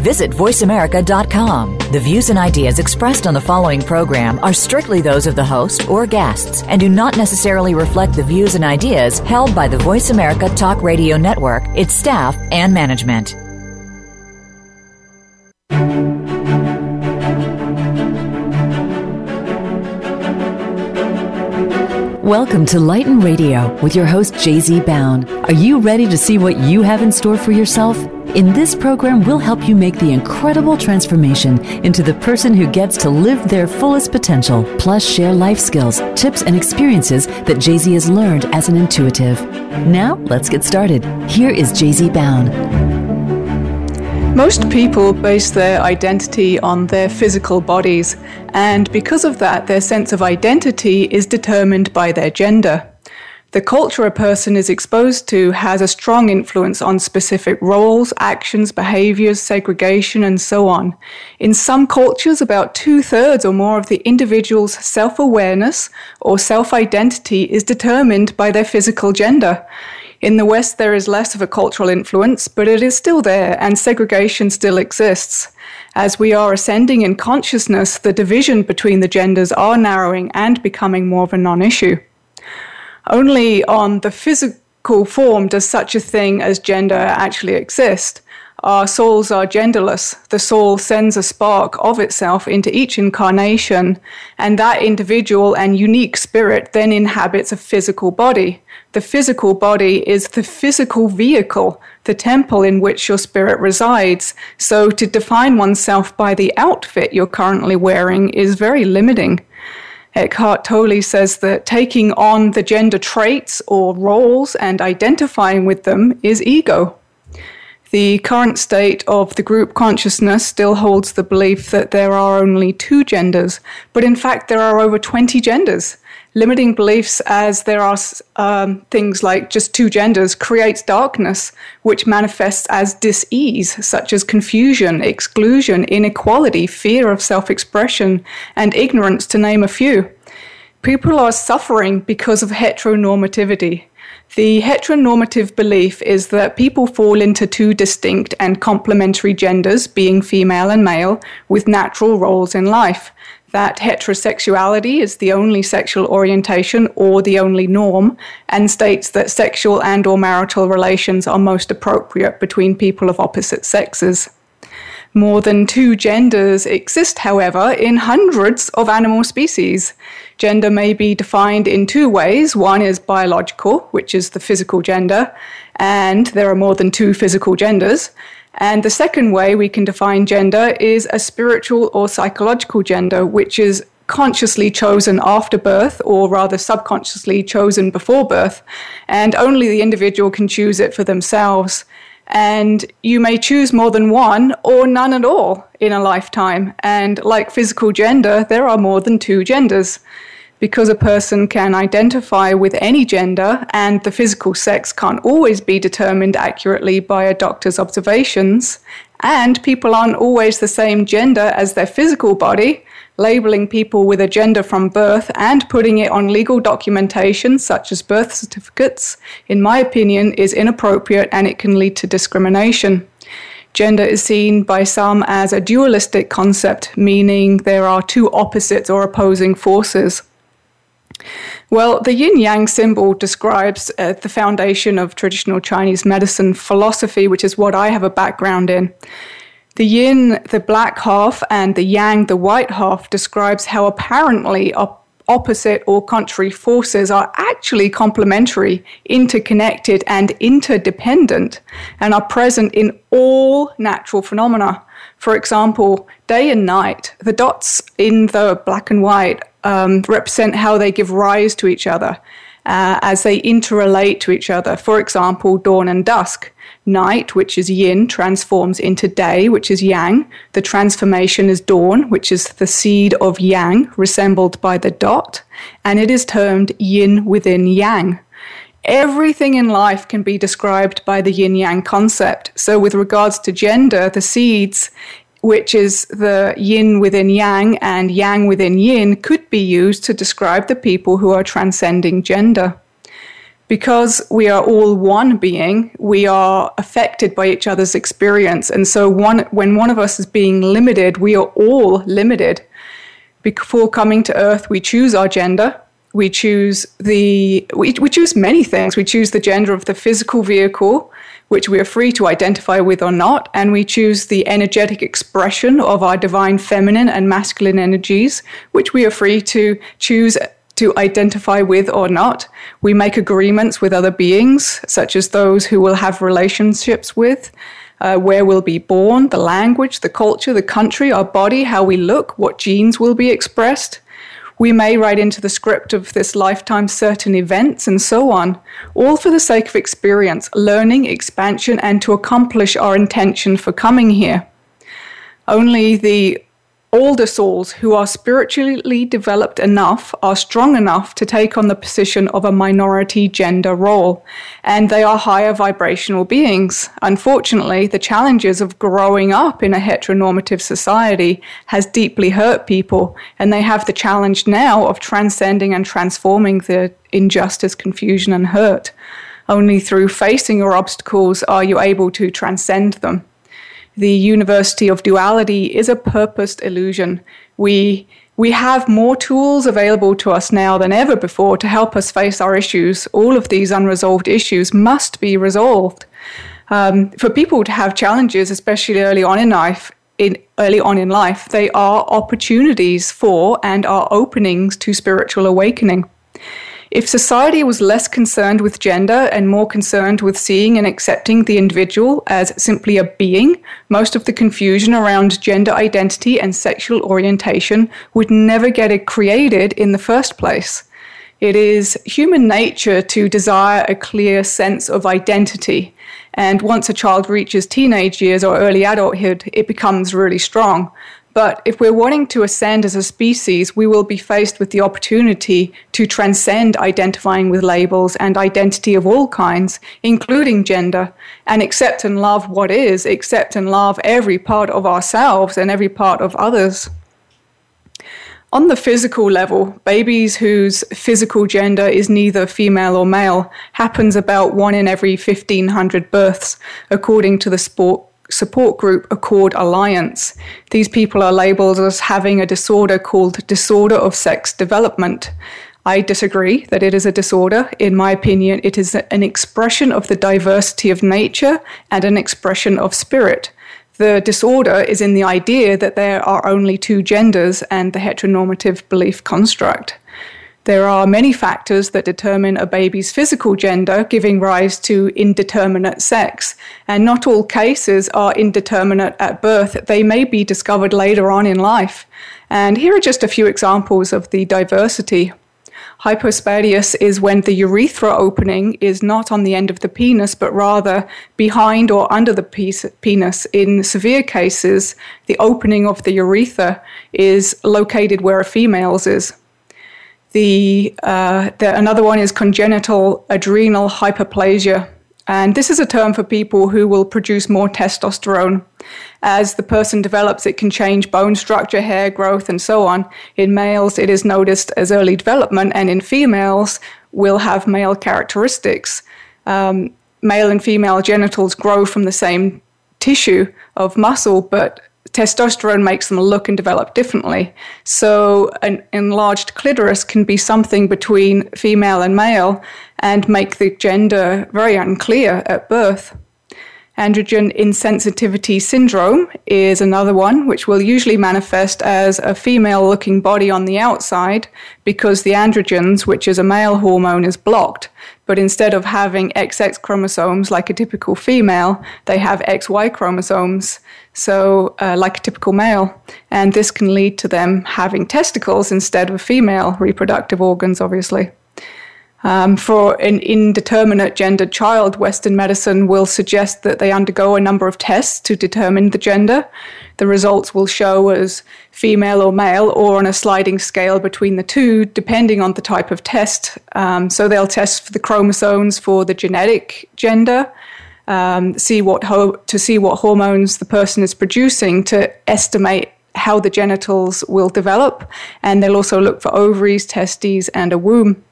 Visit voiceamerica.com. The views and ideas expressed on the following program are strictly those of the host or guests and do not necessarily reflect the views and ideas held by the Voice America Talk Radio Network, its staff, and management. Welcome to Lighten Radio with your host, JZ Bown. Are you ready to see what you have in store for yourself? In this program, we'll help you make the incredible transformation into the person who gets to live their fullest potential, plus share life skills, tips, and experiences that JZ has learned as an intuitive. Now, let's get started. Here is JZ Bown. Most people base their identity on their physical bodies, and because of that, their sense of identity is determined by their gender. The culture a person is exposed to has a strong influence on specific roles, actions, behaviors, segregation, and so on. In some cultures, about two thirds or more of the individual's self awareness or self identity is determined by their physical gender. In the West, there is less of a cultural influence, but it is still there, and segregation still exists. As we are ascending in consciousness, the division between the genders are narrowing and becoming more of a non issue. Only on the physical form does such a thing as gender actually exist. Our souls are genderless. The soul sends a spark of itself into each incarnation, and that individual and unique spirit then inhabits a physical body. The physical body is the physical vehicle, the temple in which your spirit resides. So to define oneself by the outfit you're currently wearing is very limiting. Eckhart Tolle says that taking on the gender traits or roles and identifying with them is ego. The current state of the group consciousness still holds the belief that there are only two genders, but in fact, there are over 20 genders. Limiting beliefs as there are um, things like just two genders creates darkness, which manifests as dis-ease, such as confusion, exclusion, inequality, fear of self-expression, and ignorance, to name a few. People are suffering because of heteronormativity. The heteronormative belief is that people fall into two distinct and complementary genders, being female and male, with natural roles in life. That heterosexuality is the only sexual orientation or the only norm, and states that sexual and or marital relations are most appropriate between people of opposite sexes. More than two genders exist, however, in hundreds of animal species. Gender may be defined in two ways. One is biological, which is the physical gender, and there are more than two physical genders. And the second way we can define gender is a spiritual or psychological gender, which is consciously chosen after birth, or rather subconsciously chosen before birth, and only the individual can choose it for themselves. And you may choose more than one or none at all in a lifetime. And like physical gender, there are more than two genders. Because a person can identify with any gender and the physical sex can't always be determined accurately by a doctor's observations, and people aren't always the same gender as their physical body, labeling people with a gender from birth and putting it on legal documentation such as birth certificates, in my opinion, is inappropriate and it can lead to discrimination. Gender is seen by some as a dualistic concept, meaning there are two opposites or opposing forces. Well, the yin yang symbol describes uh, the foundation of traditional Chinese medicine philosophy, which is what I have a background in. The yin, the black half, and the yang, the white half, describes how apparently op- opposite or contrary forces are actually complementary, interconnected, and interdependent, and are present in all natural phenomena. For example, day and night, the dots in the black and white um, represent how they give rise to each other uh, as they interrelate to each other. For example, dawn and dusk. Night, which is yin, transforms into day, which is yang. The transformation is dawn, which is the seed of yang, resembled by the dot, and it is termed yin within yang. everything in life can be described by the yin yang concept. So, with regards to gender, the seeds, which is the yin within yang and yang within yin, could be used to describe the people who are transcending gender. Because we are all one being, we are affected by each other's experience. And so, one, when one of us is being limited, we are all limited. Before coming to Earth, we choose our gender, we choose the we, we choose many things we choose the gender of the physical vehicle which we are free to identify with or not and we choose the energetic expression of our divine feminine and masculine energies which we are free to choose to identify with or not we make agreements with other beings such as those who will have relationships with uh, where we'll be born, the language, the culture, the country, our body, how we look, what genes will be expressed. We may write into the script of this lifetime certain events and so on, all for the sake of experience, learning, expansion, and to accomplish our intention for coming here. Only the older souls who are spiritually developed enough are strong enough to take on the position of a minority gender role, and they are higher vibrational beings. Unfortunately, the challenges of growing up in a heteronormative society has deeply hurt people, and they have the challenge now of transcending and transforming the injustice, confusion, and hurt. Only through facing your obstacles are you able to transcend them the University of Duality is a purposed illusion. We we have more tools available to us now than ever before to help us face our issues. All of these unresolved issues must be resolved. Um, for people to have challenges, especially early on in life, in early on in life, they are opportunities for and are openings to spiritual awakening. If society was less concerned with gender and more concerned with seeing and accepting the individual as simply a being, most of the confusion around gender identity and sexual orientation would never get created in the first place. It is human nature to desire a clear sense of identity. And once a child reaches teenage years or early adulthood, it becomes really strong. But if we're wanting to ascend as a species, we will be faced with the opportunity to transcend identifying with labels and identity of all kinds, including gender, and accept and love what is, accept and love every part of ourselves and every part of others. On the physical level, babies whose physical gender is neither female or male happens about one in every 1500 births, according to the sport support group Accord Alliance. These people are labeled as having a disorder called disorder of sex development. I disagree that it is a disorder. In my opinion, it is an expression of the diversity of nature and an expression of spirit. The disorder is in the idea that there are only two genders and the heteronormative belief construct. There are many factors that determine a baby's physical gender, giving rise to indeterminate sex. And not all cases are indeterminate at birth, they may be discovered later on in life. And here are just a few examples of the diversity. Hypospadias is when the urethra opening is not on the end of the penis, but rather behind or under the penis. In severe cases, the opening of the urethra is located where a female's is. The, uh, the, another one is congenital adrenal hyperplasia. And this is a term for people who will produce more testosterone. As the person develops, it can change bone structure, hair growth, and so on. In males, it is noticed as early development, and in females, will have male characteristics. Um, male and female genitals grow from the same tissue of muscle, but testosterone makes them look and develop differently. So, an enlarged clitoris can be something between female and male and make the gender very unclear at birth. Androgen insensitivity syndrome is another one, which will usually manifest as a female looking body on the outside because the androgens, which is a male hormone, is blocked. But instead of having XX chromosomes like a typical female, they have XY chromosomes, so uh, like a typical male. And this can lead to them having testicles instead of female reproductive organs, obviously. Um, for an indeterminate gendered child, Western medicine will suggest that they undergo a number of tests to determine the gender. The results will show as female or male, or on a sliding scale between the two, depending on the type of test. Um, so they'll test for the chromosomes for the genetic gender, um, see what ho- to see what hormones the person is producing to estimate how the genitals will develop, and they'll also look for ovaries, testes, and a womb.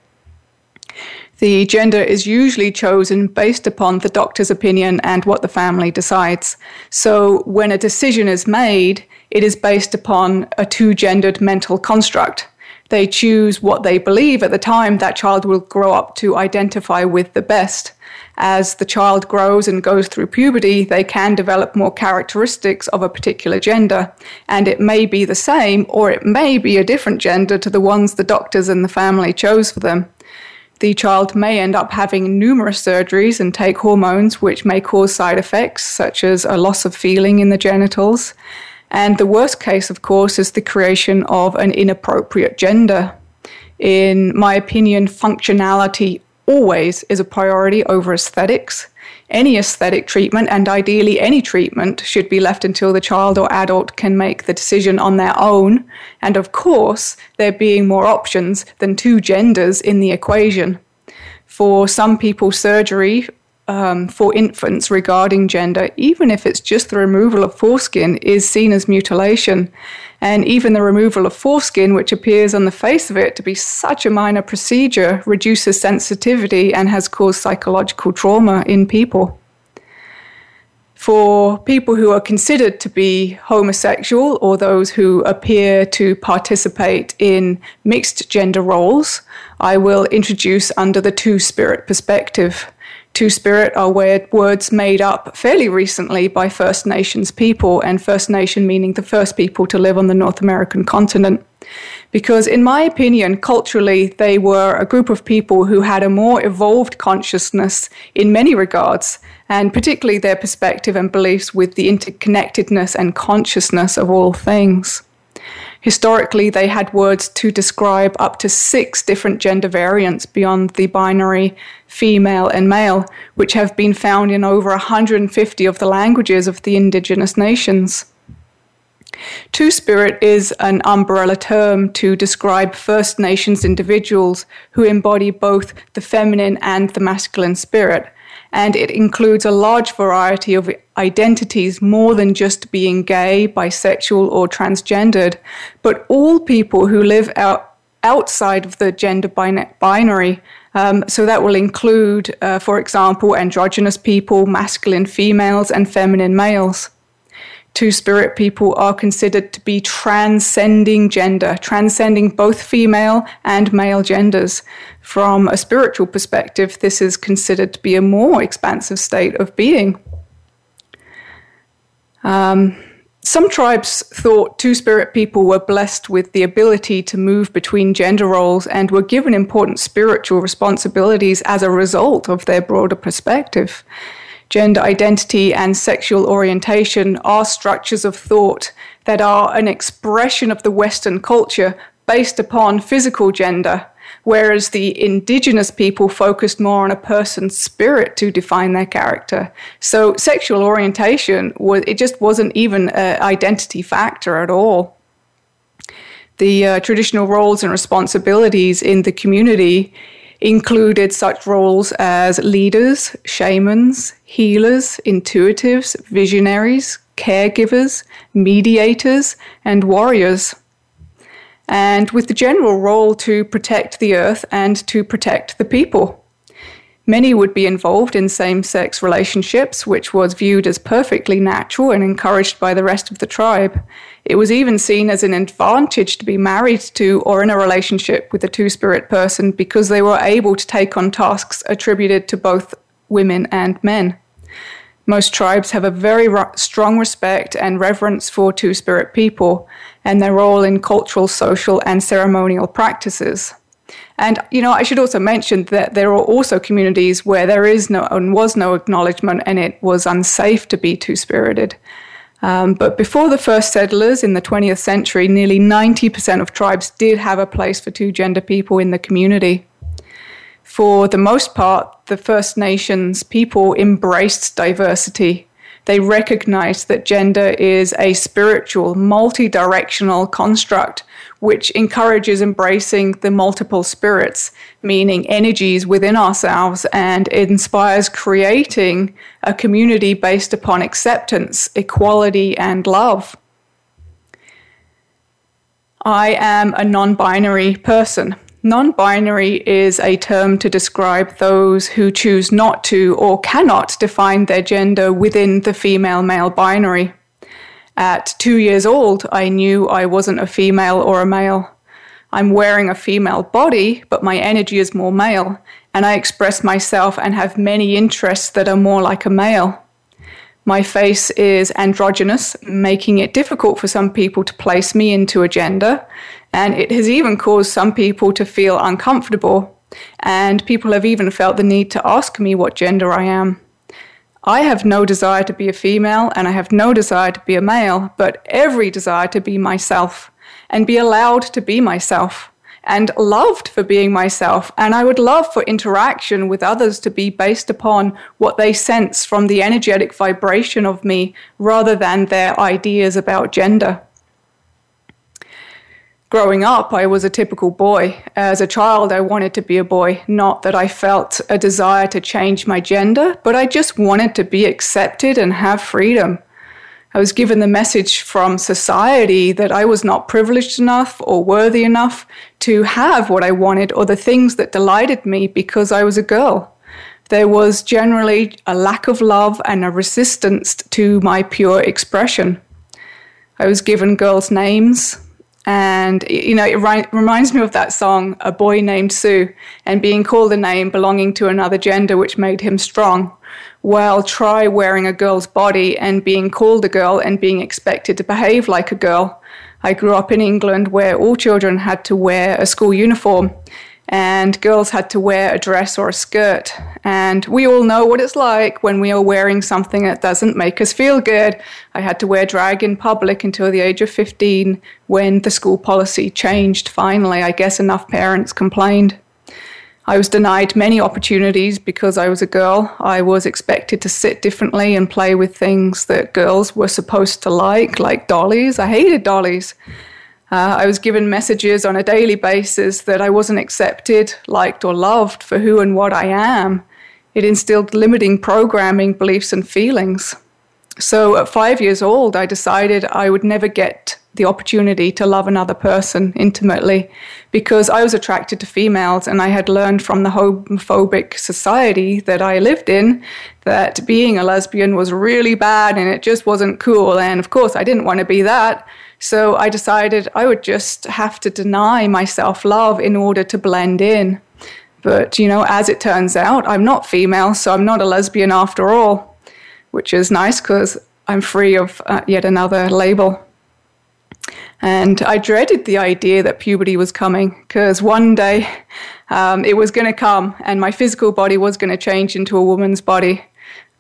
The gender is usually chosen based upon the doctor's opinion and what the family decides. So when a decision is made, it is based upon a two gendered mental construct. They choose what they believe at the time that child will grow up to identify with the best. As the child grows and goes through puberty, they can develop more characteristics of a particular gender. And it may be the same or it may be a different gender to the ones the doctors and the family chose for them the child may end up having numerous surgeries and take hormones, which may cause side effects such as a loss of feeling in the genitals. And the worst case, of course, is the creation of an inappropriate gender. In my opinion, functionality always is a priority over aesthetics. Any aesthetic treatment, and ideally any treatment, should be left until the child or adult can make the decision on their own. And of course, there being more options than two genders in the equation. For some people, surgery um, for infants regarding gender, even if it's just the removal of foreskin, is seen as mutilation. And even the removal of foreskin, which appears on the face of it to be such a minor procedure, reduces sensitivity and has caused psychological trauma in people. For people who are considered to be homosexual or those who appear to participate in mixed gender roles, I will introduce under the two spirit perspective. Two Spirit are words made up fairly recently by First Nations people, and First Nation meaning the first people to live on the North American continent. Because, in my opinion, culturally, they were a group of people who had a more evolved consciousness in many regards, and particularly their perspective and beliefs with the interconnectedness and consciousness of all things. Historically, they had words to describe up to six different gender variants beyond the binary female and male, which have been found in over 150 of the languages of the indigenous nations. Two Spirit is an umbrella term to describe First Nations individuals who embody both the feminine and the masculine spirit, and it includes a large variety of identities more than just being gay, bisexual, or transgendered, but all people who live out, outside of the gender binary. Um, so that will include, uh, for example, androgynous people, masculine females, and feminine males. Two spirit people are considered to be transcending gender, transcending both female and male genders. From a spiritual perspective, this is considered to be a more expansive state of being. Um, some tribes thought two spirit people were blessed with the ability to move between gender roles and were given important spiritual responsibilities as a result of their broader perspective. Gender identity and sexual orientation are structures of thought that are an expression of the Western culture based upon physical gender whereas the indigenous people focused more on a person's spirit to define their character. So sexual orientation was it just wasn't even an identity factor at all. The uh, traditional roles and responsibilities in the community included such roles as leaders, shamans, healers, intuitives, visionaries, caregivers, mediators, and warriors and with the general role to protect the earth and to protect the people. Many would be involved in same sex relationships, which was viewed as perfectly natural and encouraged by the rest of the tribe. It was even seen as an advantage to be married to or in a relationship with a two spirit person because they were able to take on tasks attributed to both women and men. Most tribes have a very strong respect and reverence for two spirit people and their role in cultural, social, and ceremonial practices. And you know, I should also mention that there are also communities where there is no and was no acknowledgement, and it was unsafe to be two spirited. Um, but before the first settlers in the 20th century, nearly 90% of tribes did have a place for two gender people in the community. For the most part, the First Nations people embraced diversity. They recognized that gender is a spiritual, multi directional construct which encourages embracing the multiple spirits, meaning energies within ourselves, and inspires creating a community based upon acceptance, equality, and love. I am a non binary person. Non binary is a term to describe those who choose not to or cannot define their gender within the female male binary. At two years old, I knew I wasn't a female or a male. I'm wearing a female body, but my energy is more male, and I express myself and have many interests that are more like a male. My face is androgynous, making it difficult for some people to place me into a gender, and it has even caused some people to feel uncomfortable. And people have even felt the need to ask me what gender I am. I have no desire to be a female and I have no desire to be a male, but every desire to be myself and be allowed to be myself and loved for being myself. And I would love for interaction with others to be based upon what they sense from the energetic vibration of me rather than their ideas about gender growing up, I was a typical boy. As a child, I wanted to be a boy. Not that I felt a desire to change my gender, but I just wanted to be accepted and have freedom. I was given the message from society that I was not privileged enough or worthy enough to have what I wanted or the things that delighted me because I was a girl. There was generally a lack of love and a resistance to my pure expression. I was given girls' names, and, you know, it reminds me of that song, A Boy Named Sue, and being called a name belonging to another gender, which made him strong. Well, try wearing a girl's body and being called a girl and being expected to behave like a girl. I grew up in England where all children had to wear a school uniform and girls had to wear a dress or a skirt. And we all know what it's like when we are wearing something that doesn't make us feel good. I had to wear drag in public until the age of 15 when the school policy changed finally. I guess enough parents complained. I was denied many opportunities because I was a girl. I was expected to sit differently and play with things that girls were supposed to like, like dollies. I hated dollies. Uh, I was given messages on a daily basis that I wasn't accepted, liked, or loved for who and what I am. It instilled limiting programming, beliefs, and feelings. So at five years old, I decided I would never get the opportunity to love another person intimately because I was attracted to females and I had learned from the homophobic society that I lived in that being a lesbian was really bad and it just wasn't cool. And of course, I didn't want to be that. So I decided I would just have to deny myself love in order to blend in. But, you know, as it turns out, I'm not female, so I'm not a lesbian after all, which is nice because I'm free of uh, yet another label. And I dreaded the idea that puberty was coming because one day um, it was going to come and my physical body was going to change into a woman's body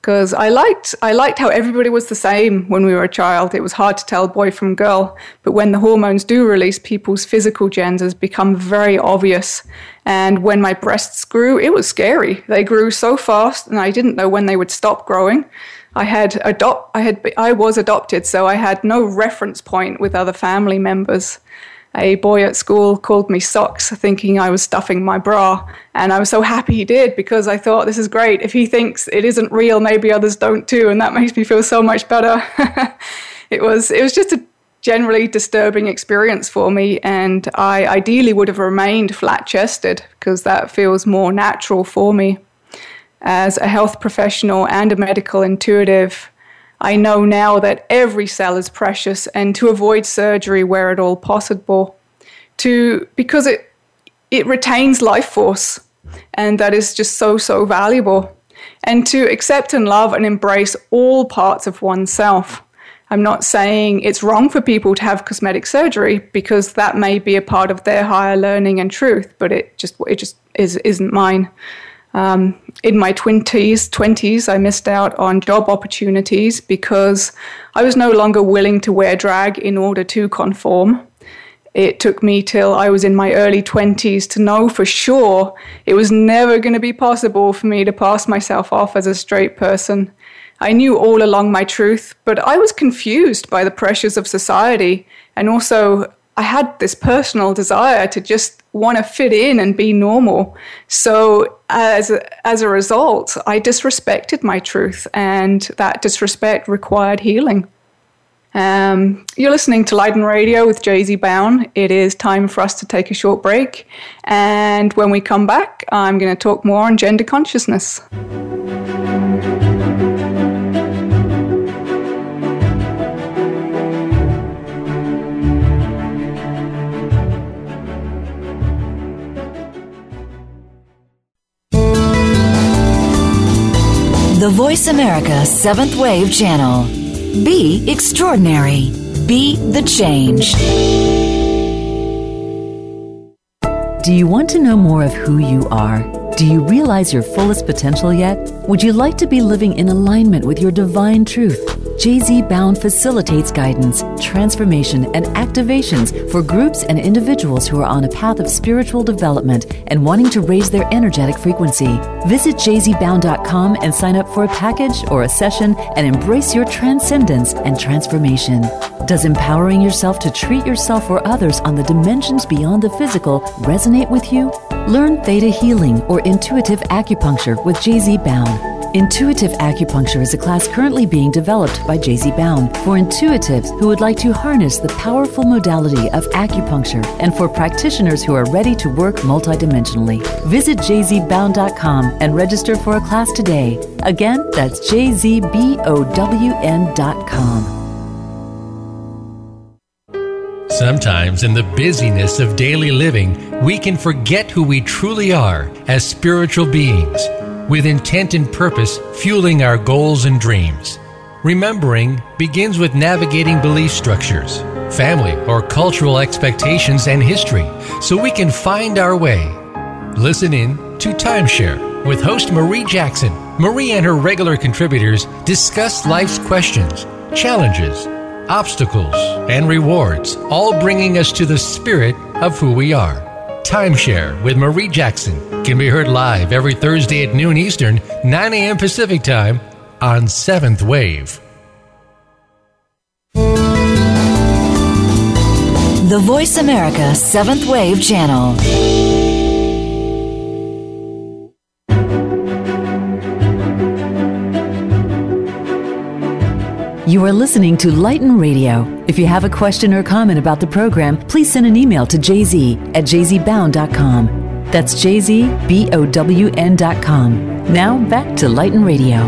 because I liked I liked how everybody was the same when we were a child. It was hard to tell boy from girl, but when the hormones do release, people's physical genders become very obvious. And when my breasts grew, it was scary. They grew so fast, and I didn't know when they would stop growing. I had adopt I had I was adopted, so I had no reference point with other family members a boy at school called me socks, thinking I was stuffing my bra. And I was so happy he did because I thought, this is great. If he thinks it isn't real, maybe others don't too. And that makes me feel so much better. it, was, it was just a generally disturbing experience for me. And I ideally would have remained flat chested because that feels more natural for me. As a health professional and a medical intuitive, I know now that every cell is precious and to avoid surgery where at all possible to because it it retains life force and that is just so so valuable and to accept and love and embrace all parts of oneself. I'm not saying it's wrong for people to have cosmetic surgery because that may be a part of their higher learning and truth, but it just it just is isn't mine. Um, in my 20s, 20s, I missed out on job opportunities because I was no longer willing to wear drag in order to conform. It took me till I was in my early 20s to know for sure it was never going to be possible for me to pass myself off as a straight person. I knew all along my truth, but I was confused by the pressures of society. And also, I had this personal desire to just want to fit in and be normal. So, as a, as a result, I disrespected my truth, and that disrespect required healing. Um, you're listening to and Radio with JZ Bown. It is time for us to take a short break. And when we come back, I'm going to talk more on gender consciousness. The Voice America Seventh Wave Channel. Be extraordinary. Be the change. Do you want to know more of who you are? Do you realize your fullest potential yet? Would you like to be living in alignment with your divine truth? JZ Bown facilitates guidance, transformation, and activations for groups and individuals who are on a path of spiritual development and wanting to raise their energetic frequency. Visit jzbown.com and sign up for a package or a session and embrace your transcendence and transformation. Does empowering yourself to treat yourself or others on the dimensions beyond the physical resonate with you? Learn Theta Healing or Intuitive Acupuncture with JZ Bown. Intuitive acupuncture is a class currently being developed by JZ Bown for intuitives who would like to harness the powerful modality of acupuncture and for practitioners who are ready to work multidimensionally. Visit jzbown.com and register for a class today. Again, that's jzbown.com. Sometimes, in the busyness of daily living, we can forget who we truly are as spiritual beings with intent and purpose fueling our goals and dreams. Remembering begins with navigating belief structures, family or cultural expectations, and history so we can find our way. Listen in to Timeshare with host Marie Jackson. Marie and her regular contributors discuss life's questions, challenges, obstacles, and rewards, all bringing us to the spirit of who we are. Timeshare with Marie Jackson can be heard live every Thursday at noon Eastern, 9 a.m. Pacific Time on Seventh Wave. The Voice America Seventh Wave Channel. You are listening to Lighten Radio. If you have a question or comment about the program, please send an email to jz at jzbown.com. That's jzbown.com. Now back to Lighten Radio.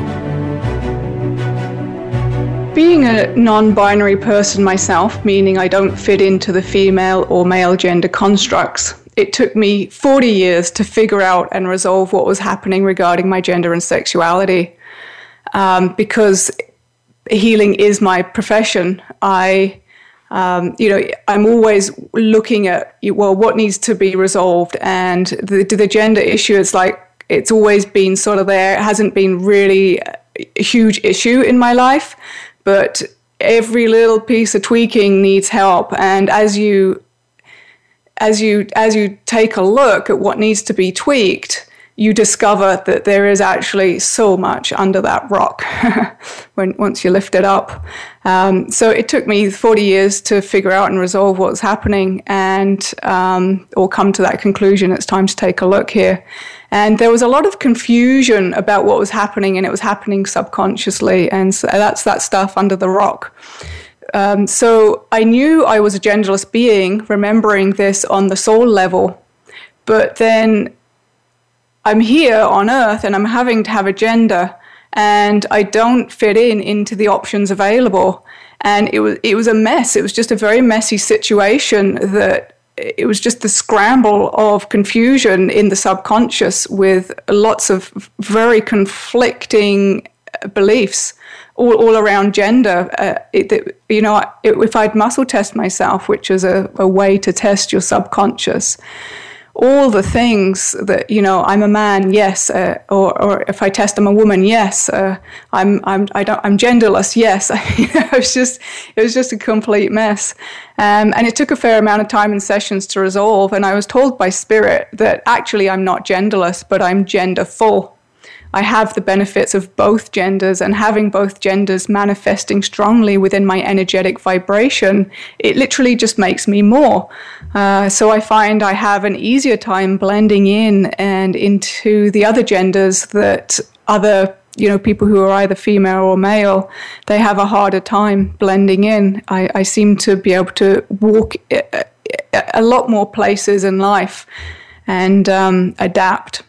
Being a non binary person myself, meaning I don't fit into the female or male gender constructs, it took me 40 years to figure out and resolve what was happening regarding my gender and sexuality. Um, because healing is my profession. I, um, you know, I'm always looking at well, what needs to be resolved, and the the gender issue is like it's always been sort of there. It hasn't been really a huge issue in my life, but every little piece of tweaking needs help, and as you as you as you take a look at what needs to be tweaked you discover that there is actually so much under that rock when once you lift it up. Um, so it took me 40 years to figure out and resolve what was happening, and um, or come to that conclusion. It's time to take a look here. And there was a lot of confusion about what was happening, and it was happening subconsciously, and so that's that stuff under the rock. Um, so I knew I was a genderless being, remembering this on the soul level, but then I'm here on earth and I'm having to have a gender and I don't fit in into the options available. And it was it was a mess. It was just a very messy situation that it was just the scramble of confusion in the subconscious with lots of very conflicting beliefs all, all around gender. Uh, it, you know, if I'd muscle test myself, which is a, a way to test your subconscious, all the things that you know I'm a man yes uh, or or if I test I'm a woman yes uh, I'm I'm I don't I'm genderless yes. It was just it was just a complete mess. Um, and it took a fair amount of time and sessions to resolve. And I was told by spirit that actually I'm not genderless but I'm genderful I have the benefits of both genders, and having both genders manifesting strongly within my energetic vibration, it literally just makes me more. Uh, so I find I have an easier time blending in and into the other genders that other you know people who are either female or male they have a harder time blending in i, I seem to be able to walk a lot more places in life and um, adapt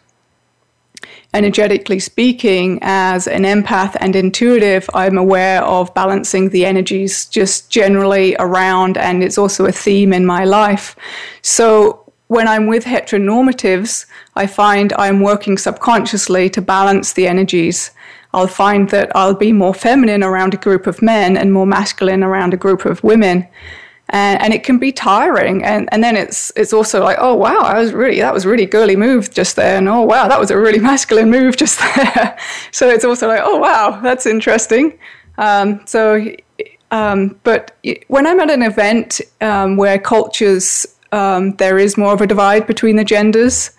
energetically speaking, as an empath and intuitive, I'm aware of balancing the energies just generally around, and it's also a theme in my life. So when I'm with heteronormatives, I find I'm working subconsciously to balance the energies. I'll find that I'll be more feminine around a group of men and more masculine around a group of women and, and it can be tiring. And, and then it's it's also like, oh wow, I was really that was really girly move just there, and oh wow, that was a really masculine move just there. so it's also like, oh wow, that's interesting. Um, so, um, but when I'm at an event um, where cultures um, there is more of a divide between the genders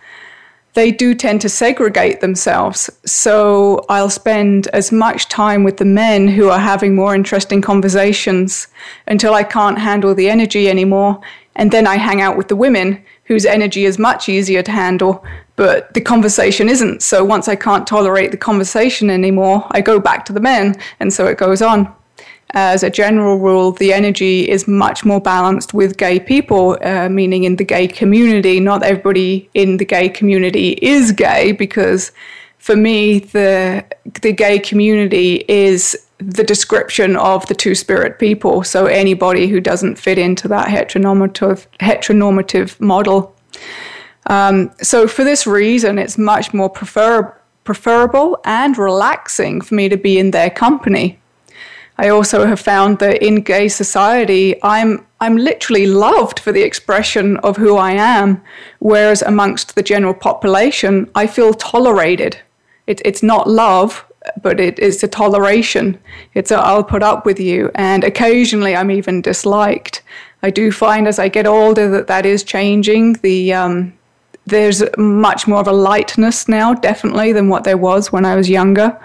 they do tend to segregate themselves. So I'll spend as much time with the men who are having more interesting conversations until I can't handle the energy anymore. And then I hang out with the women whose energy is much easier to handle, but the conversation isn't. So once I can't tolerate the conversation anymore, I go back to the men. And so it goes on as a general rule, the energy is much more balanced with gay people, uh, meaning in the gay community. Not everybody in the gay community is gay, because for me, the the gay community is the description of the two spirit people. So anybody who doesn't fit into that heteronormative heteronormative model. Um, so for this reason, it's much more prefer- preferable and relaxing for me to be in their company I also have found that in gay society, I'm I'm literally loved for the expression of who I am, whereas amongst the general population, I feel tolerated. It, it's not love, but it is a toleration. It's a I'll put up with you, and occasionally I'm even disliked. I do find as I get older that that is changing. The um, there's much more of a lightness now, definitely, than what there was when I was younger.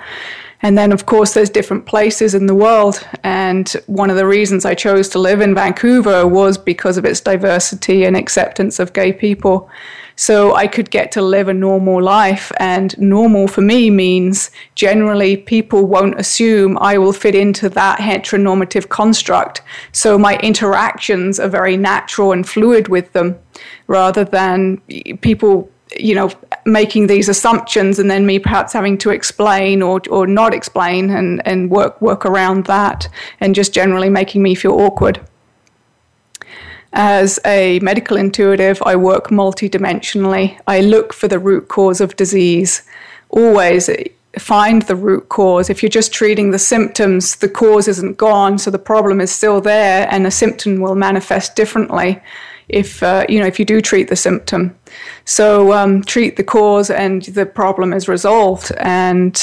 And then, of course, there's different places in the world. And one of the reasons I chose to live in Vancouver was because of its diversity and acceptance of gay people. So I could get to live a normal life. And normal for me means generally people won't assume I will fit into that heteronormative construct. So my interactions are very natural and fluid with them rather than people you know, making these assumptions and then me perhaps having to explain or, or not explain and, and work, work around that and just generally making me feel awkward. As a medical intuitive, I work multidimensionally. I look for the root cause of disease. Always find the root cause. If you're just treating the symptoms, the cause isn't gone, so the problem is still there, and the symptom will manifest differently if uh, you know if you do treat the symptom. So um, treat the cause, and the problem is resolved. And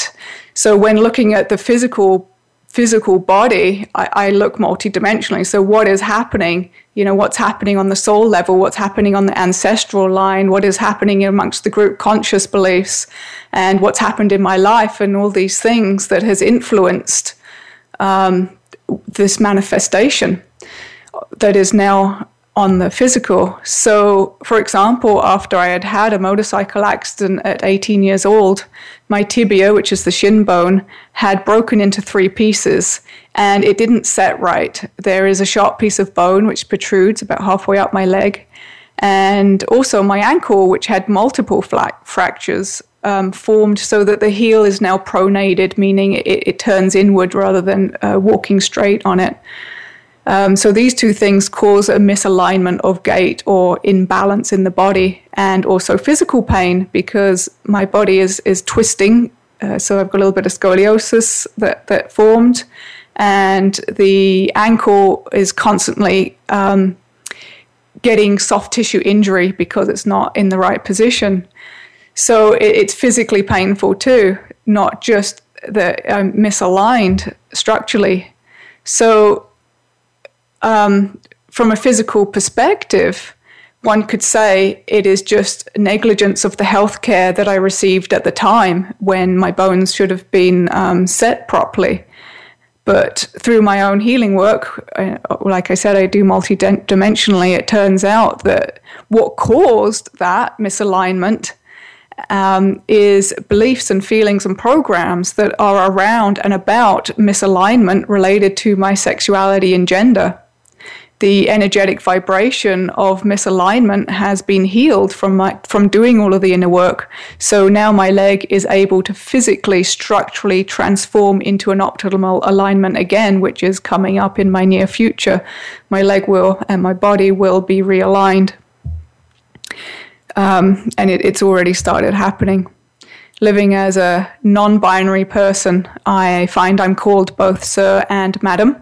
so when looking at the physical physical body, I, I look multidimensionally. So what is happening? You know, what's happening on the soul level? What's happening on the ancestral line? What is happening amongst the group conscious beliefs? And what's happened in my life and all these things that has influenced um, this manifestation that is now on the physical. So, for example, after I had had a motorcycle accident at 18 years old, my tibia, which is the shin bone, had broken into three pieces and it didn't set right. There is a sharp piece of bone which protrudes about halfway up my leg. And also my ankle, which had multiple fractures, um, formed so that the heel is now pronated, meaning it, it turns inward rather than uh, walking straight on it. Um, so these two things cause a misalignment of gait or imbalance in the body, and also physical pain because my body is is twisting. Uh, so I've got a little bit of scoliosis that that formed, and the ankle is constantly um, getting soft tissue injury because it's not in the right position. So it, it's physically painful too, not just that I'm misaligned structurally. So, um, from a physical perspective, one could say it is just negligence of the healthcare that I received at the time when my bones should have been um, set properly. But through my own healing work, uh, like I said, I do multidimensionally. It turns out that what caused that misalignment um, is beliefs and feelings and programs that are around and about misalignment related to my sexuality and gender the energetic vibration of misalignment has been healed from my from doing all of the inner work. So now my leg is able to physically, structurally transform into an optimal alignment again, which is coming up in my near future. My leg will and my body will be realigned. Um, and it, it's already started happening. Living as a non binary person, I find I'm called both sir and madam.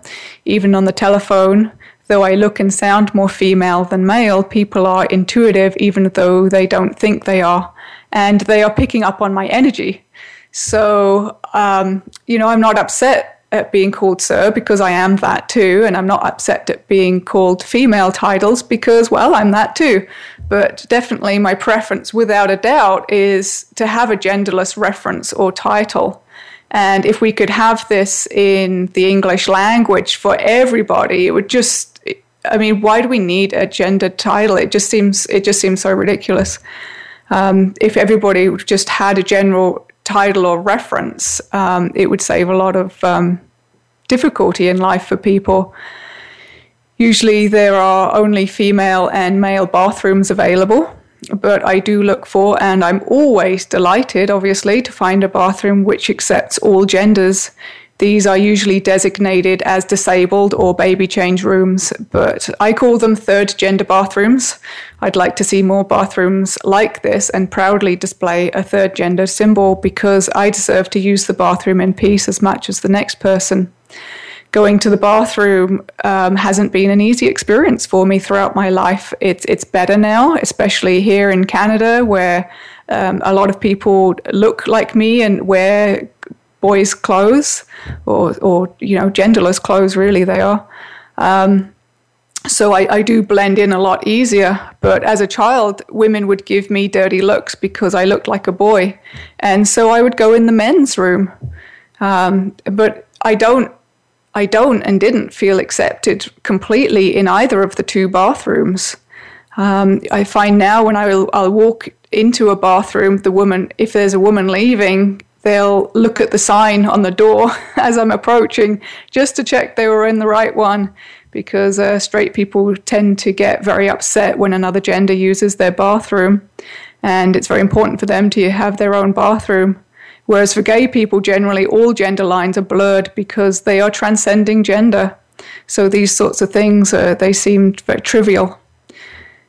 Even on the telephone, though I look and sound more female than male, people are intuitive even though they don't think they are. And they are picking up on my energy. So, um, you know, I'm not upset at being called sir because I am that too. And I'm not upset at being called female titles because, well, I'm that too. But definitely my preference, without a doubt, is to have a genderless reference or title. And if we could have this in the English language for everybody, it would just I mean, why do we need a gender title? It just seems it just seems so ridiculous. Um, if everybody just had a general title or reference, um, it would save a lot of um, difficulty in life for people. Usually, there are only female and male bathrooms available, but I do look for, and I'm always delighted, obviously, to find a bathroom which accepts all genders these are usually designated as disabled or baby change rooms, but I call them third gender bathrooms. I'd like to see more bathrooms like this and proudly display a third gender symbol because I deserve to use the bathroom in peace as much as the next person. Going to the bathroom um, hasn't been an easy experience for me throughout my life. It's it's better now, especially here in Canada, where um, a lot of people look like me and wear boys' clothes, or, or you know, genderless clothes, really, they are. Um, so I, I, do blend in a lot easier. But as a child, women would give me dirty looks because I looked like a boy. And so I would go in the men's room. Um, but I don't. I don't and didn't feel accepted completely in either of the two bathrooms. Um, I find now when I will, I'll walk into a bathroom, the woman, if there's a woman leaving, they'll look at the sign on the door as I'm approaching just to check they were in the right one because uh, straight people tend to get very upset when another gender uses their bathroom. And it's very important for them to have their own bathroom. Whereas for gay people, generally all gender lines are blurred because they are transcending gender. So these sorts of things, uh, they seem very trivial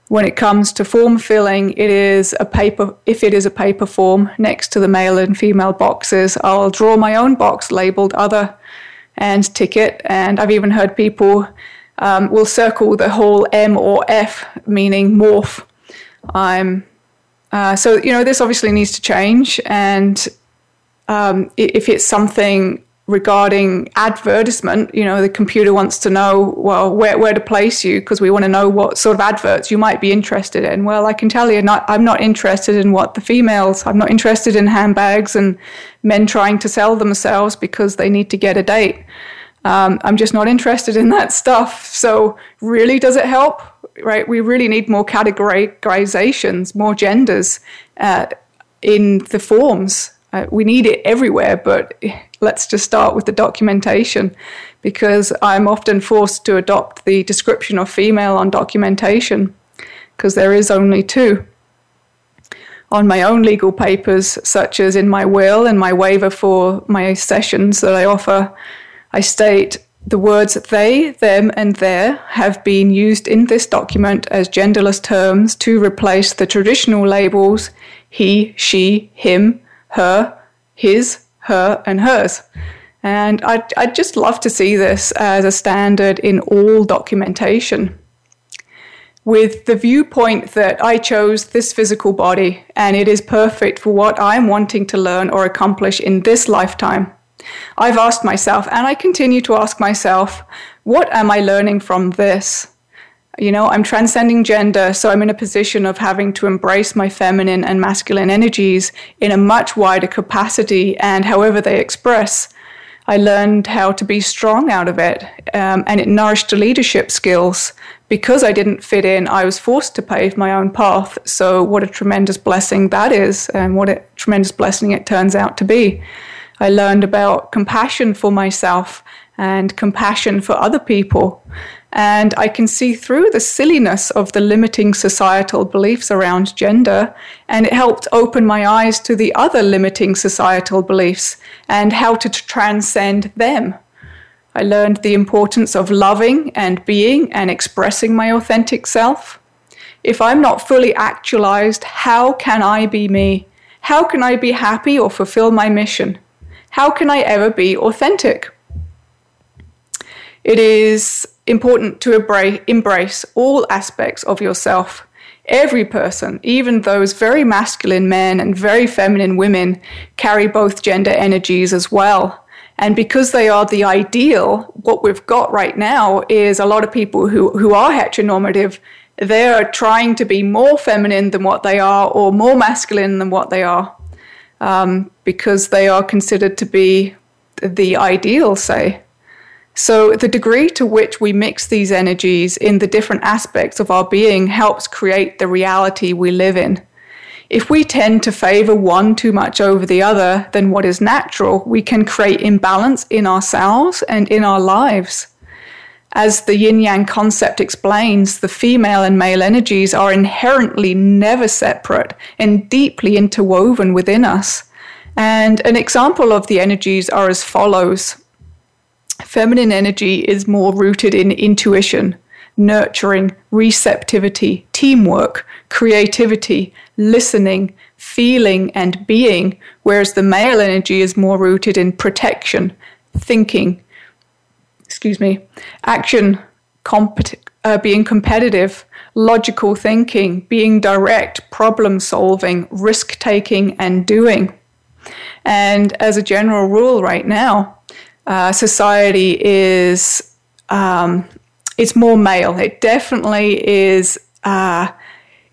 when it comes to form filling, it is a paper, if it is a paper form next to the male and female boxes, I'll draw my own box labeled other and tick it. And I've even heard people um, will circle the whole M or F, meaning morph. I'm, uh, so, you know, this obviously needs to change. And um, if it's something regarding advertisement. You know, the computer wants to know, well, where, where to place you because we want to know what sort of adverts you might be interested in. Well, I can tell you, not, I'm not interested in what the females, I'm not interested in handbags and men trying to sell themselves because they need to get a date. Um, I'm just not interested in that stuff. So, really, does it help? Right? We really need more categorizations, more genders uh, in the forms. Uh, we need it everywhere, but let's just start with the documentation because I'm often forced to adopt the description of female on documentation because there is only two. On my own legal papers, such as in my will and my waiver for my sessions that I offer, I state the words they, them, and their have been used in this document as genderless terms to replace the traditional labels he, she, him, her, his, her, and hers. And I'd, I'd just love to see this as a standard in all documentation. with the viewpoint that I chose this physical body and it is perfect for what I'm wanting to learn or accomplish in this lifetime. I've asked myself, and I continue to ask myself, what am I learning from this? You know, I'm transcending gender, so I'm in a position of having to embrace my feminine and masculine energies in a much wider capacity and however they express. I learned how to be strong out of it, um, and it nourished the leadership skills. Because I didn't fit in, I was forced to pave my own path. So, what a tremendous blessing that is, and what a tremendous blessing it turns out to be. I learned about compassion for myself and compassion for other people. And I can see through the silliness of the limiting societal beliefs around gender. And it helped open my eyes to the other limiting societal beliefs and how to transcend them. I learned the importance of loving and being and expressing my authentic self. If I'm not fully actualized, how can I be me? How can I be happy or fulfill my mission? How can I ever be authentic? It is important to embrace all aspects of yourself. Every person, even those very masculine men and very feminine women, carry both gender energies as well. And because they are the ideal, what we've got right now is a lot of people who, who are heteronormative. They're trying to be more feminine than what they are or more masculine than what they are um, because they are considered to be the ideal, say. So, the degree to which we mix these energies in the different aspects of our being helps create the reality we live in. If we tend to favor one too much over the other than what is natural, we can create imbalance in ourselves and in our lives. As the yin yang concept explains, the female and male energies are inherently never separate and deeply interwoven within us. And an example of the energies are as follows Feminine energy is more rooted in intuition, nurturing, receptivity, teamwork, creativity, listening, feeling, and being, whereas the male energy is more rooted in protection, thinking, excuse me, action, compet- uh, being competitive, logical thinking, being direct, problem solving, risk taking, and doing. And as a general rule, right now, uh, society is um, it's more male. It definitely is uh,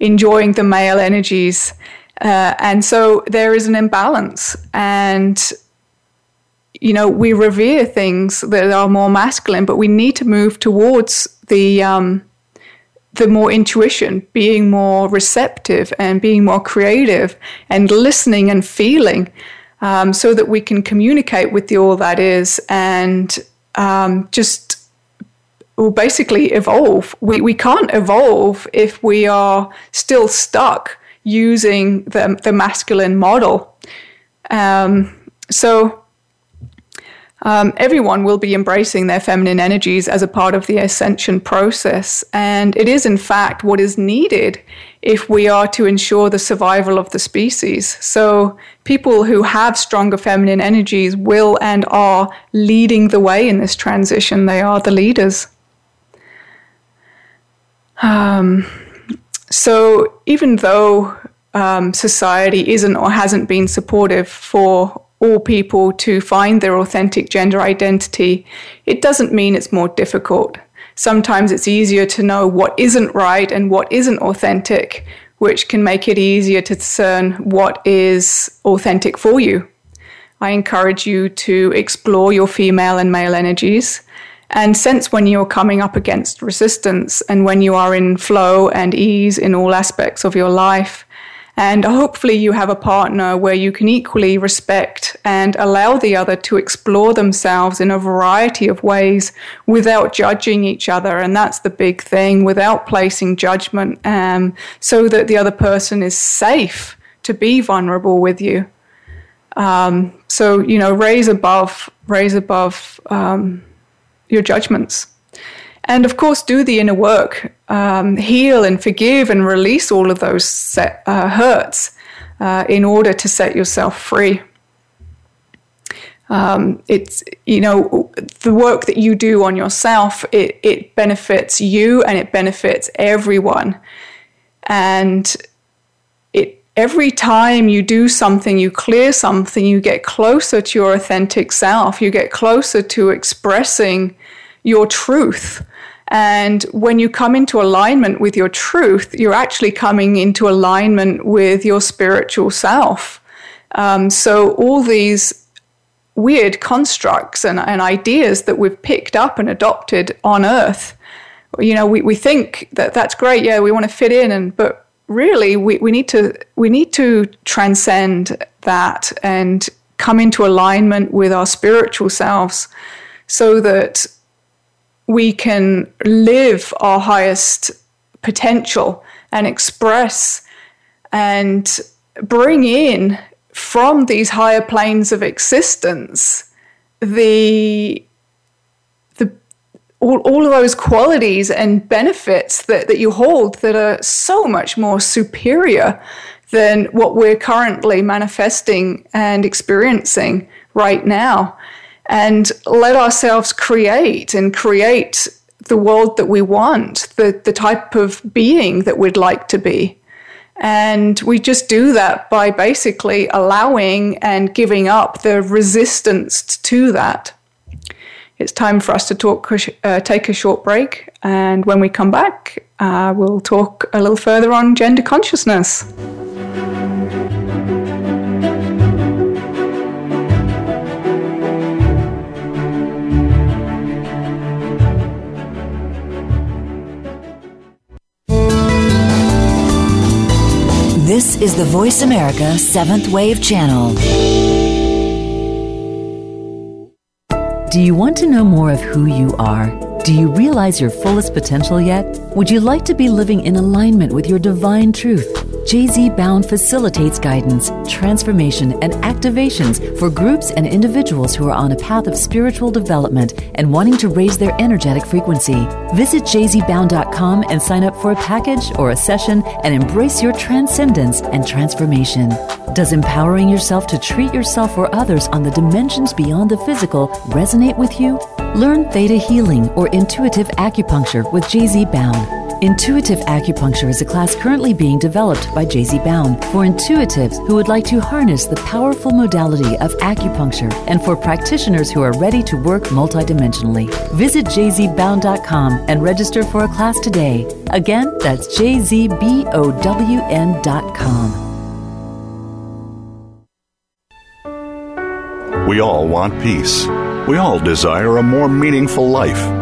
enjoying the male energies, uh, and so there is an imbalance. And you know, we revere things that are more masculine, but we need to move towards the um, the more intuition, being more receptive and being more creative and listening and feeling um, so that we can communicate with the all that is and um, just well, basically evolve. We, we can't evolve if we are still stuck using the, the masculine model. Um, so um, everyone will be embracing their feminine energies as a part of the ascension process. And it is, in fact, what is needed if we are to ensure the survival of the species. So, people who have stronger feminine energies will and are leading the way in this transition. They are the leaders. Um, so, even though um, society isn't or hasn't been supportive for all people to find their authentic gender identity, it doesn't mean it's more difficult. Sometimes it's easier to know what isn't right and what isn't authentic, which can make it easier to discern what is authentic for you. I encourage you to explore your female and male energies and sense when you're coming up against resistance and when you are in flow and ease in all aspects of your life and hopefully, you have a partner where you can equally respect and allow the other to explore themselves in a variety of ways without judging each other. And that's the big thing without placing judgment, um, so that the other person is safe to be vulnerable with you. Um, so, you know, raise above, raise above um, your judgments. And of course, do the inner work, um, heal and forgive and release all of those set, uh, hurts uh, in order to set yourself free. Um, it's you know the work that you do on yourself. It it benefits you and it benefits everyone. And it every time you do something, you clear something, you get closer to your authentic self. You get closer to expressing your truth. And when you come into alignment with your truth, you're actually coming into alignment with your spiritual self. Um, so all these weird constructs and, and ideas that we've picked up and adopted on Earth. You know, we, we think that that's great. Yeah, we want to fit in, and but really, we, we need to we need to transcend that and come into alignment with our spiritual selves, so that we can live our highest potential and express and bring in from these higher planes of existence the the all, all of those qualities and benefits that, that you hold that are so much more superior than what we're currently manifesting and experiencing right now and let ourselves create and create the world that we want the, the type of being that we'd like to be and we just do that by basically allowing and giving up the resistance to that. It's time for us to talk, uh, take a short break. And when we come back, uh, we'll talk a little further on gender consciousness. This is the Voice America Seventh Wave Channel. Do you want to know more of who you are? Do you realize your fullest potential yet? Would you like to be living in alignment with your divine truth? JZ Bown facilitates guidance, transformation, and activations for groups and individuals who are on a path of spiritual development and wanting to raise their energetic frequency. Visit jzbown.com and sign up for a package or a session and embrace your transcendence and transformation. Does empowering yourself to treat yourself or others on the dimensions beyond the physical resonate with you? Learn Theta Healing or Intuitive Acupuncture with JZ Bown. Intuitive Acupuncture is a class currently being developed by JZ Bown for intuitives who would like to harness the powerful modality of acupuncture and for practitioners who are ready to work multidimensionally. Visit jzbown.com and register for a class today. Again, that's jzbown.com. We all want peace. We all desire a more meaningful life.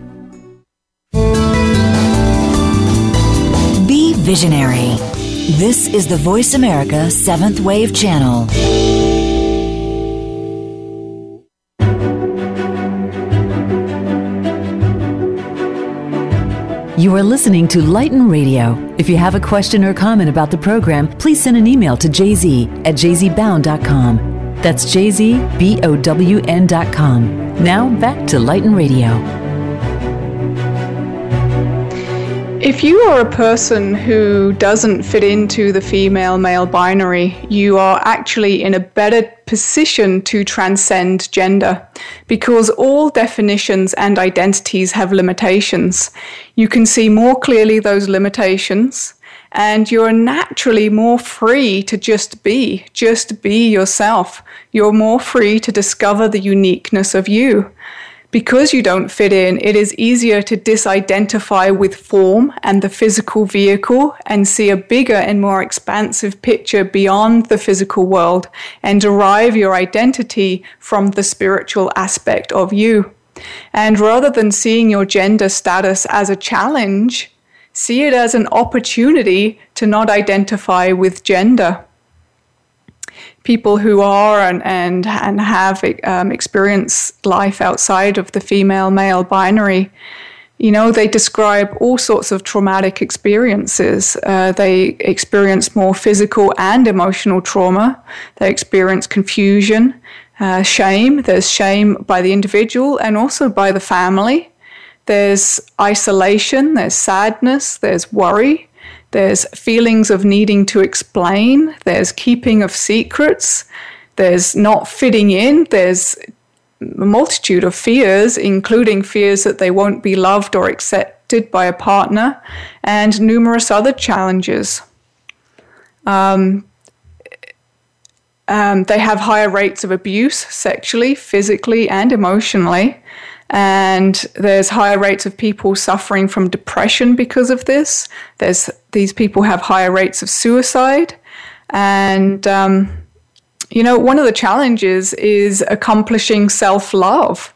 Visionary. This is the Voice America Seventh Wave Channel. You are listening to Lighten Radio. If you have a question or comment about the program, please send an email to jz at jzbown.com. That's jzbown.com. Now back to Lighten Radio. If you are a person who doesn't fit into the female male binary, you are actually in a better position to transcend gender because all definitions and identities have limitations. You can see more clearly those limitations and you're naturally more free to just be, just be yourself. You're more free to discover the uniqueness of you because you don't fit in, it is easier to disidentify with form and the physical vehicle and see a bigger and more expansive picture beyond the physical world and derive your identity from the spiritual aspect of you. And rather than seeing your gender status as a challenge, see it as an opportunity to not identify with gender. People who are and and, and have um, experienced life outside of the female male binary. You know, they describe all sorts of traumatic experiences. Uh, they experience more physical and emotional trauma. They experience confusion, uh, shame. There's shame by the individual and also by the family. There's isolation, there's sadness, there's worry, there's feelings of needing to explain, there's keeping of secrets, there's not fitting in, there's a multitude of fears, including fears that they won't be loved or accepted by a partner, and numerous other challenges. Um, um, they have higher rates of abuse sexually, physically, and emotionally. And there's higher rates of people suffering from depression because of this. There's these people have higher rates of suicide. And, um, you know, one of the challenges is accomplishing self love.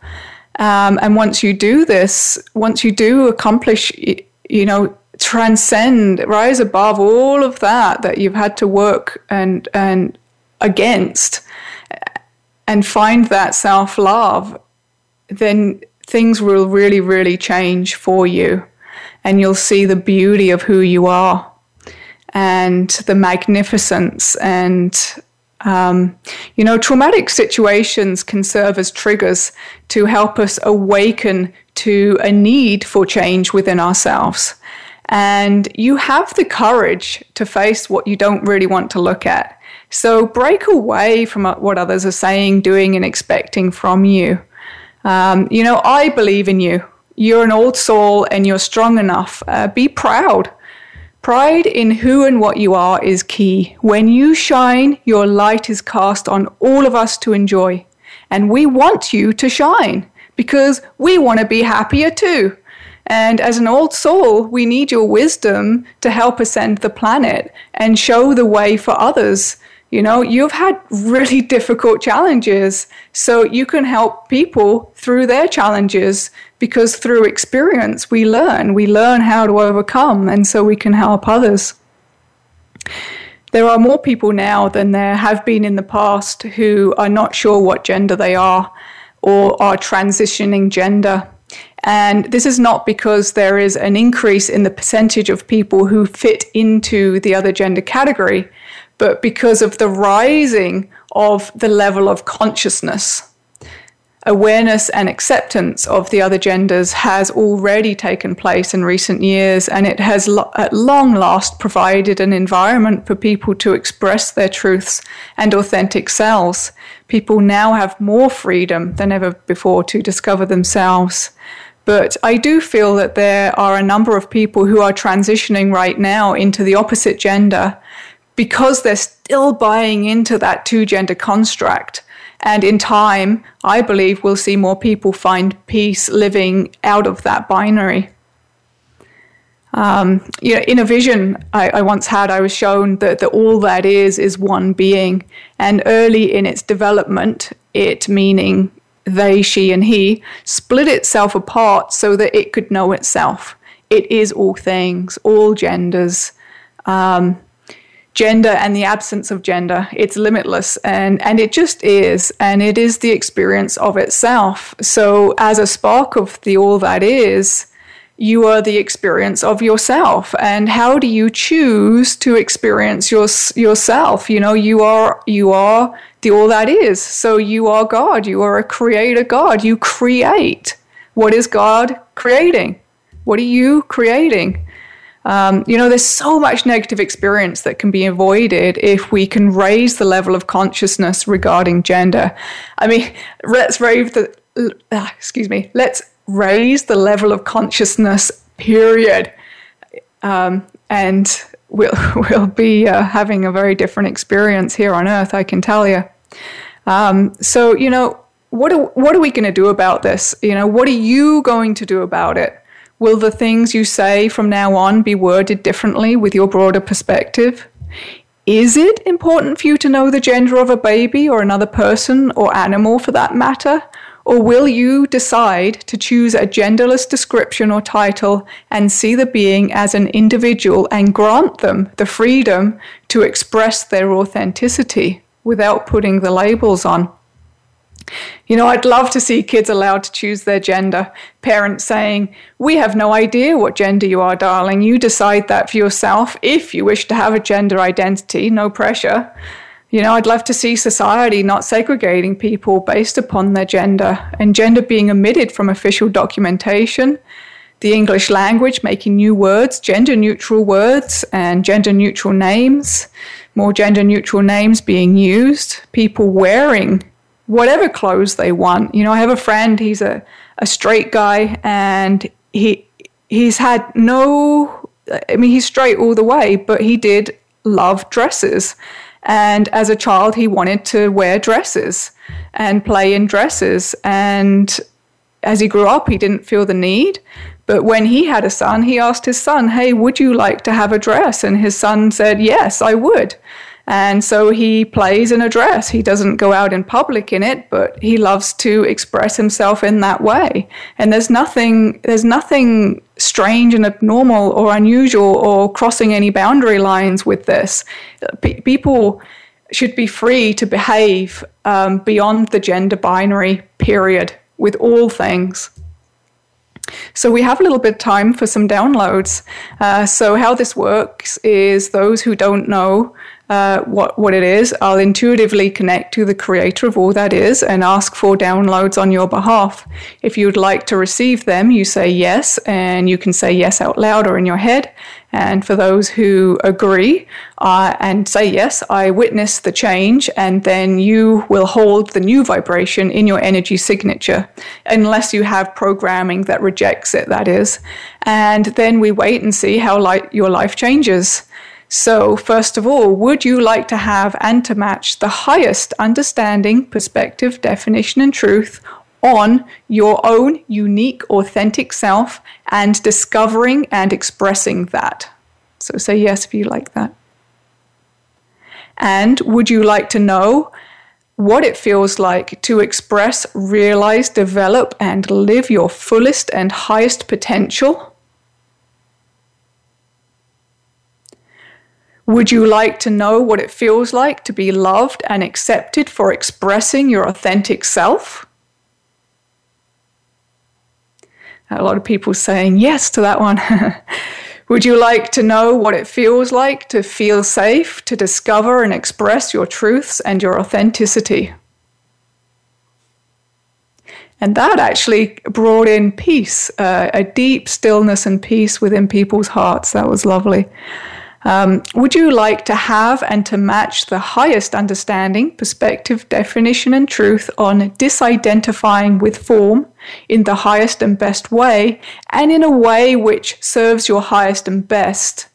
Um, and once you do this, once you do accomplish, you know, transcend, rise above all of that that you've had to work and and against, and find that self love, then things will really, really change for you. And you'll see the beauty of who you are and the magnificence. And, um, you know, traumatic situations can serve as triggers to help us awaken to a need for change within ourselves. And you have the courage to face what you don't really want to look at. So break away from what others are saying, doing, and expecting from you. Um, you know, I believe in you. You're an old soul and you're strong enough. Uh, be proud. Pride in who and what you are is key. When you shine, your light is cast on all of us to enjoy. And we want you to shine because we want to be happier too. And as an old soul, we need your wisdom to help ascend the planet and show the way for others you know, you've had really difficult challenges. So you can help people through their challenges because through experience we learn. We learn how to overcome, and so we can help others. There are more people now than there have been in the past who are not sure what gender they are or are transitioning gender. And this is not because there is an increase in the percentage of people who fit into the other gender category but because of the rising of the level of consciousness. Awareness and acceptance of the other genders has already taken place in recent years, and it has lo- at long last provided an environment for people to express their truths and authentic selves. People now have more freedom than ever before to discover themselves. But I do feel that there are a number of people who are transitioning right now into the opposite gender because they're still buying into that two gender construct. And in time, I believe we'll see more people find peace living out of that binary. Um, you know, in a vision I, I, once had, I was shown that, that all that is is one being. And early in its development, it meaning they, she, and he, split itself apart so that it could know itself. It is all things, all genders. Um, gender and the absence of gender. It's limitless and, and it just is. And it is the experience of itself. So, as a spark of the all that is, you are the experience of yourself. And how do you choose to experience your, yourself? You know, you are, you are the all that is. So, you are God. You are a creator God. You create. What is God creating? What are you creating? Um, you know, there's so much negative experience that can be avoided if we can raise the level of consciousness regarding gender. I mean, let's raise the, uh, excuse me, let's raise the level of consciousness, period. Um, and we'll, we'll be uh, having a very different experience here on Earth, I can tell you. Um, so, you know, what are, what are we going to do about this? You know, what are you going to do about it? Will the things you say from now on be worded differently with your broader perspective? Is it important for you to know the gender of a baby or another person or animal for that matter? Or will you decide to choose a genderless description or title and see the being as an individual and grant them the freedom to express their authenticity? without putting the labels on. You know, I'd love to see kids allowed to choose their gender. Parents saying, We have no idea what gender you are, darling. You decide that for yourself if you wish to have a gender identity, no pressure. You know, I'd love to see society not segregating people based upon their gender and gender being omitted from official documentation. The English language making new words, gender neutral words, and gender neutral names, more gender neutral names being used, people wearing whatever clothes they want. You know, I have a friend, he's a, a straight guy and he he's had no I mean he's straight all the way, but he did love dresses. And as a child he wanted to wear dresses and play in dresses and as he grew up he didn't feel the need. But when he had a son, he asked his son, Hey, would you like to have a dress? And his son said, Yes, I would. And so he plays in a dress. He doesn't go out in public in it, but he loves to express himself in that way. And there's nothing, there's nothing strange and abnormal or unusual or crossing any boundary lines with this. P- people should be free to behave um, beyond the gender binary period with all things. So we have a little bit of time for some downloads. Uh, so how this works is those who don't know uh, what, what it is, I'll intuitively connect to the creator of all that is and ask for downloads on your behalf. If you'd like to receive them, you say yes, and you can say yes out loud or in your head. And for those who agree uh, and say yes, I witness the change, and then you will hold the new vibration in your energy signature, unless you have programming that rejects it, that is. And then we wait and see how your life changes. So, first of all, would you like to have and to match the highest understanding, perspective, definition, and truth on your own unique, authentic self and discovering and expressing that? So, say yes if you like that. And would you like to know what it feels like to express, realize, develop, and live your fullest and highest potential? Would you like to know what it feels like to be loved and accepted for expressing your authentic self? A lot of people saying yes to that one. Would you like to know what it feels like to feel safe, to discover and express your truths and your authenticity? And that actually brought in peace, uh, a deep stillness and peace within people's hearts. That was lovely. Um, would you like to have and to match the highest understanding, perspective, definition, and truth on disidentifying with form in the highest and best way, and in a way which serves your highest and best?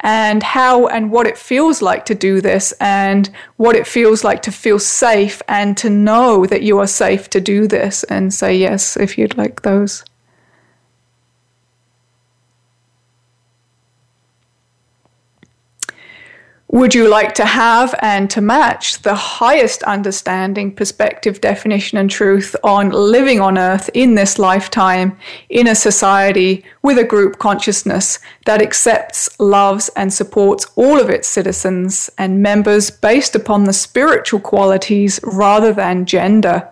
and how and what it feels like to do this and what it feels like to feel safe and to know that you are safe to do this and say yes if you'd like those. Would you like to have and to match the highest understanding, perspective, definition, and truth on living on earth in this lifetime in a society with a group consciousness that accepts, loves, and supports all of its citizens and members based upon the spiritual qualities rather than gender?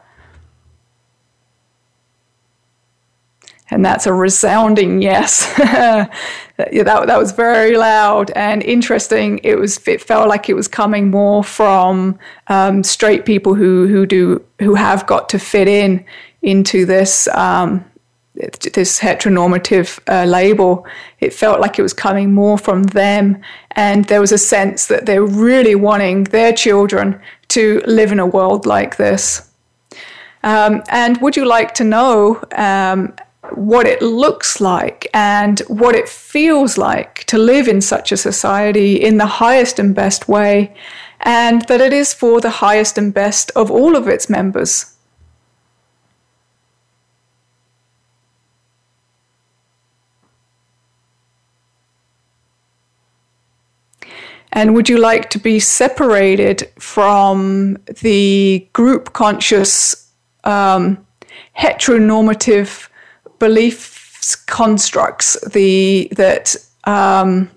And that's a resounding yes. that, that was very loud and interesting. It was it felt like it was coming more from um, straight people who who do who have got to fit in into this um, this heteronormative uh, label. It felt like it was coming more from them, and there was a sense that they're really wanting their children to live in a world like this. Um, and would you like to know um, what it looks like and what it feels like to live in such a society in the highest and best way, and that it is for the highest and best of all of its members. And would you like to be separated from the group conscious, um, heteronormative belief constructs the that um,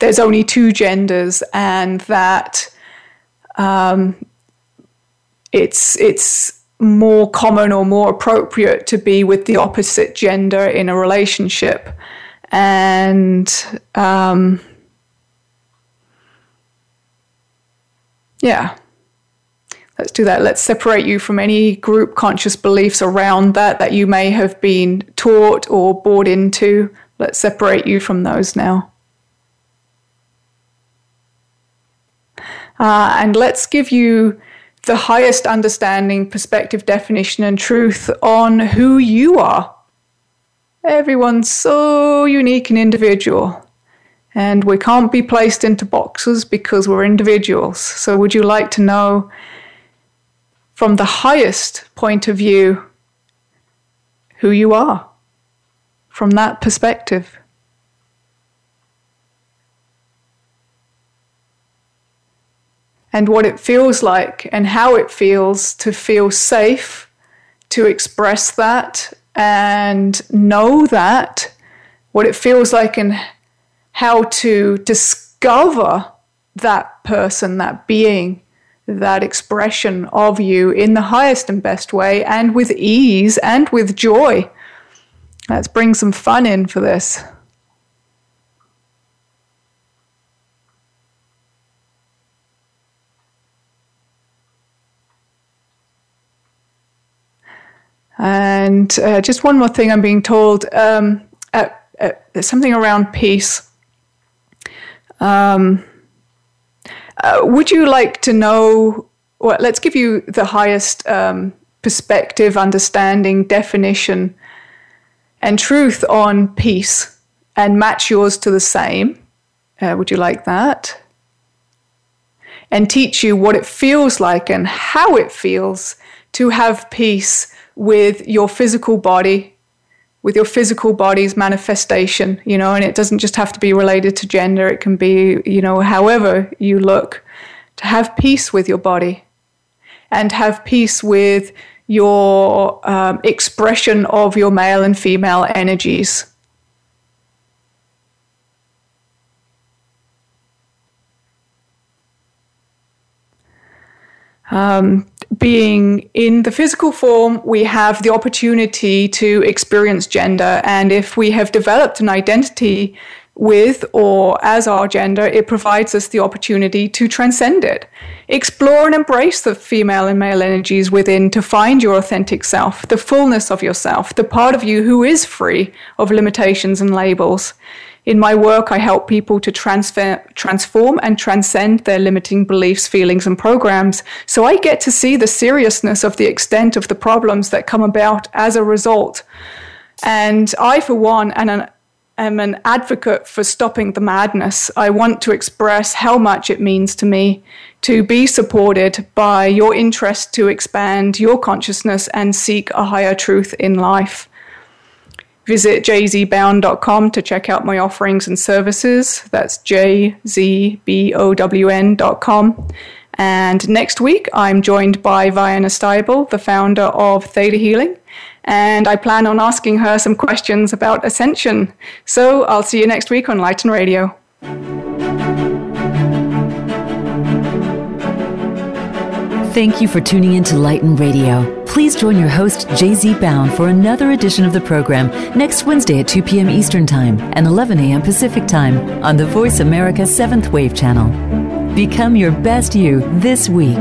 there's only two genders and that um, it's it's more common or more appropriate to be with the opposite gender in a relationship. And um, yeah let's do that let's separate you from any group conscious beliefs around that that you may have been taught or bought into let's separate you from those now uh, and let's give you the highest understanding perspective definition and truth on who you are Everyone's so unique and individual. And we can't be placed into boxes because we're individuals. So, would you like to know from the highest point of view who you are from that perspective? And what it feels like, and how it feels to feel safe to express that and know that what it feels like and how to discover that person, that being, that expression of you in the highest and best way and with ease and with joy. Let's bring some fun in for this. And uh, just one more thing I'm being told um, uh, uh, something around peace. Um, uh, would you like to know? Well, let's give you the highest um, perspective, understanding, definition, and truth on peace and match yours to the same. Uh, would you like that? And teach you what it feels like and how it feels to have peace with your physical body, with your physical body's manifestation, you know, and it doesn't just have to be related to gender, it can be, you know, however you look, to have peace with your body and have peace with your um, expression of your male and female energies. Um, being in the physical form, we have the opportunity to experience gender. And if we have developed an identity with or as our gender, it provides us the opportunity to transcend it. Explore and embrace the female and male energies within to find your authentic self, the fullness of yourself, the part of you who is free of limitations and labels. In my work, I help people to transfer, transform and transcend their limiting beliefs, feelings, and programs. So I get to see the seriousness of the extent of the problems that come about as a result. And I, for one, and an, am an advocate for stopping the madness. I want to express how much it means to me to be supported by your interest to expand your consciousness and seek a higher truth in life. Visit jzbown.com to check out my offerings and services. That's jzbown.com. And next week, I'm joined by Vianna Stibal, the founder of Theta Healing, and I plan on asking her some questions about ascension. So I'll see you next week on Lighten Radio. Thank you for tuning in to Lighten Radio. Please join your host, JZ Bown, for another edition of the program next Wednesday at 2 p.m. Eastern Time and 11 a.m. Pacific Time on the Voice America 7th Wave Channel. Become your best you this week.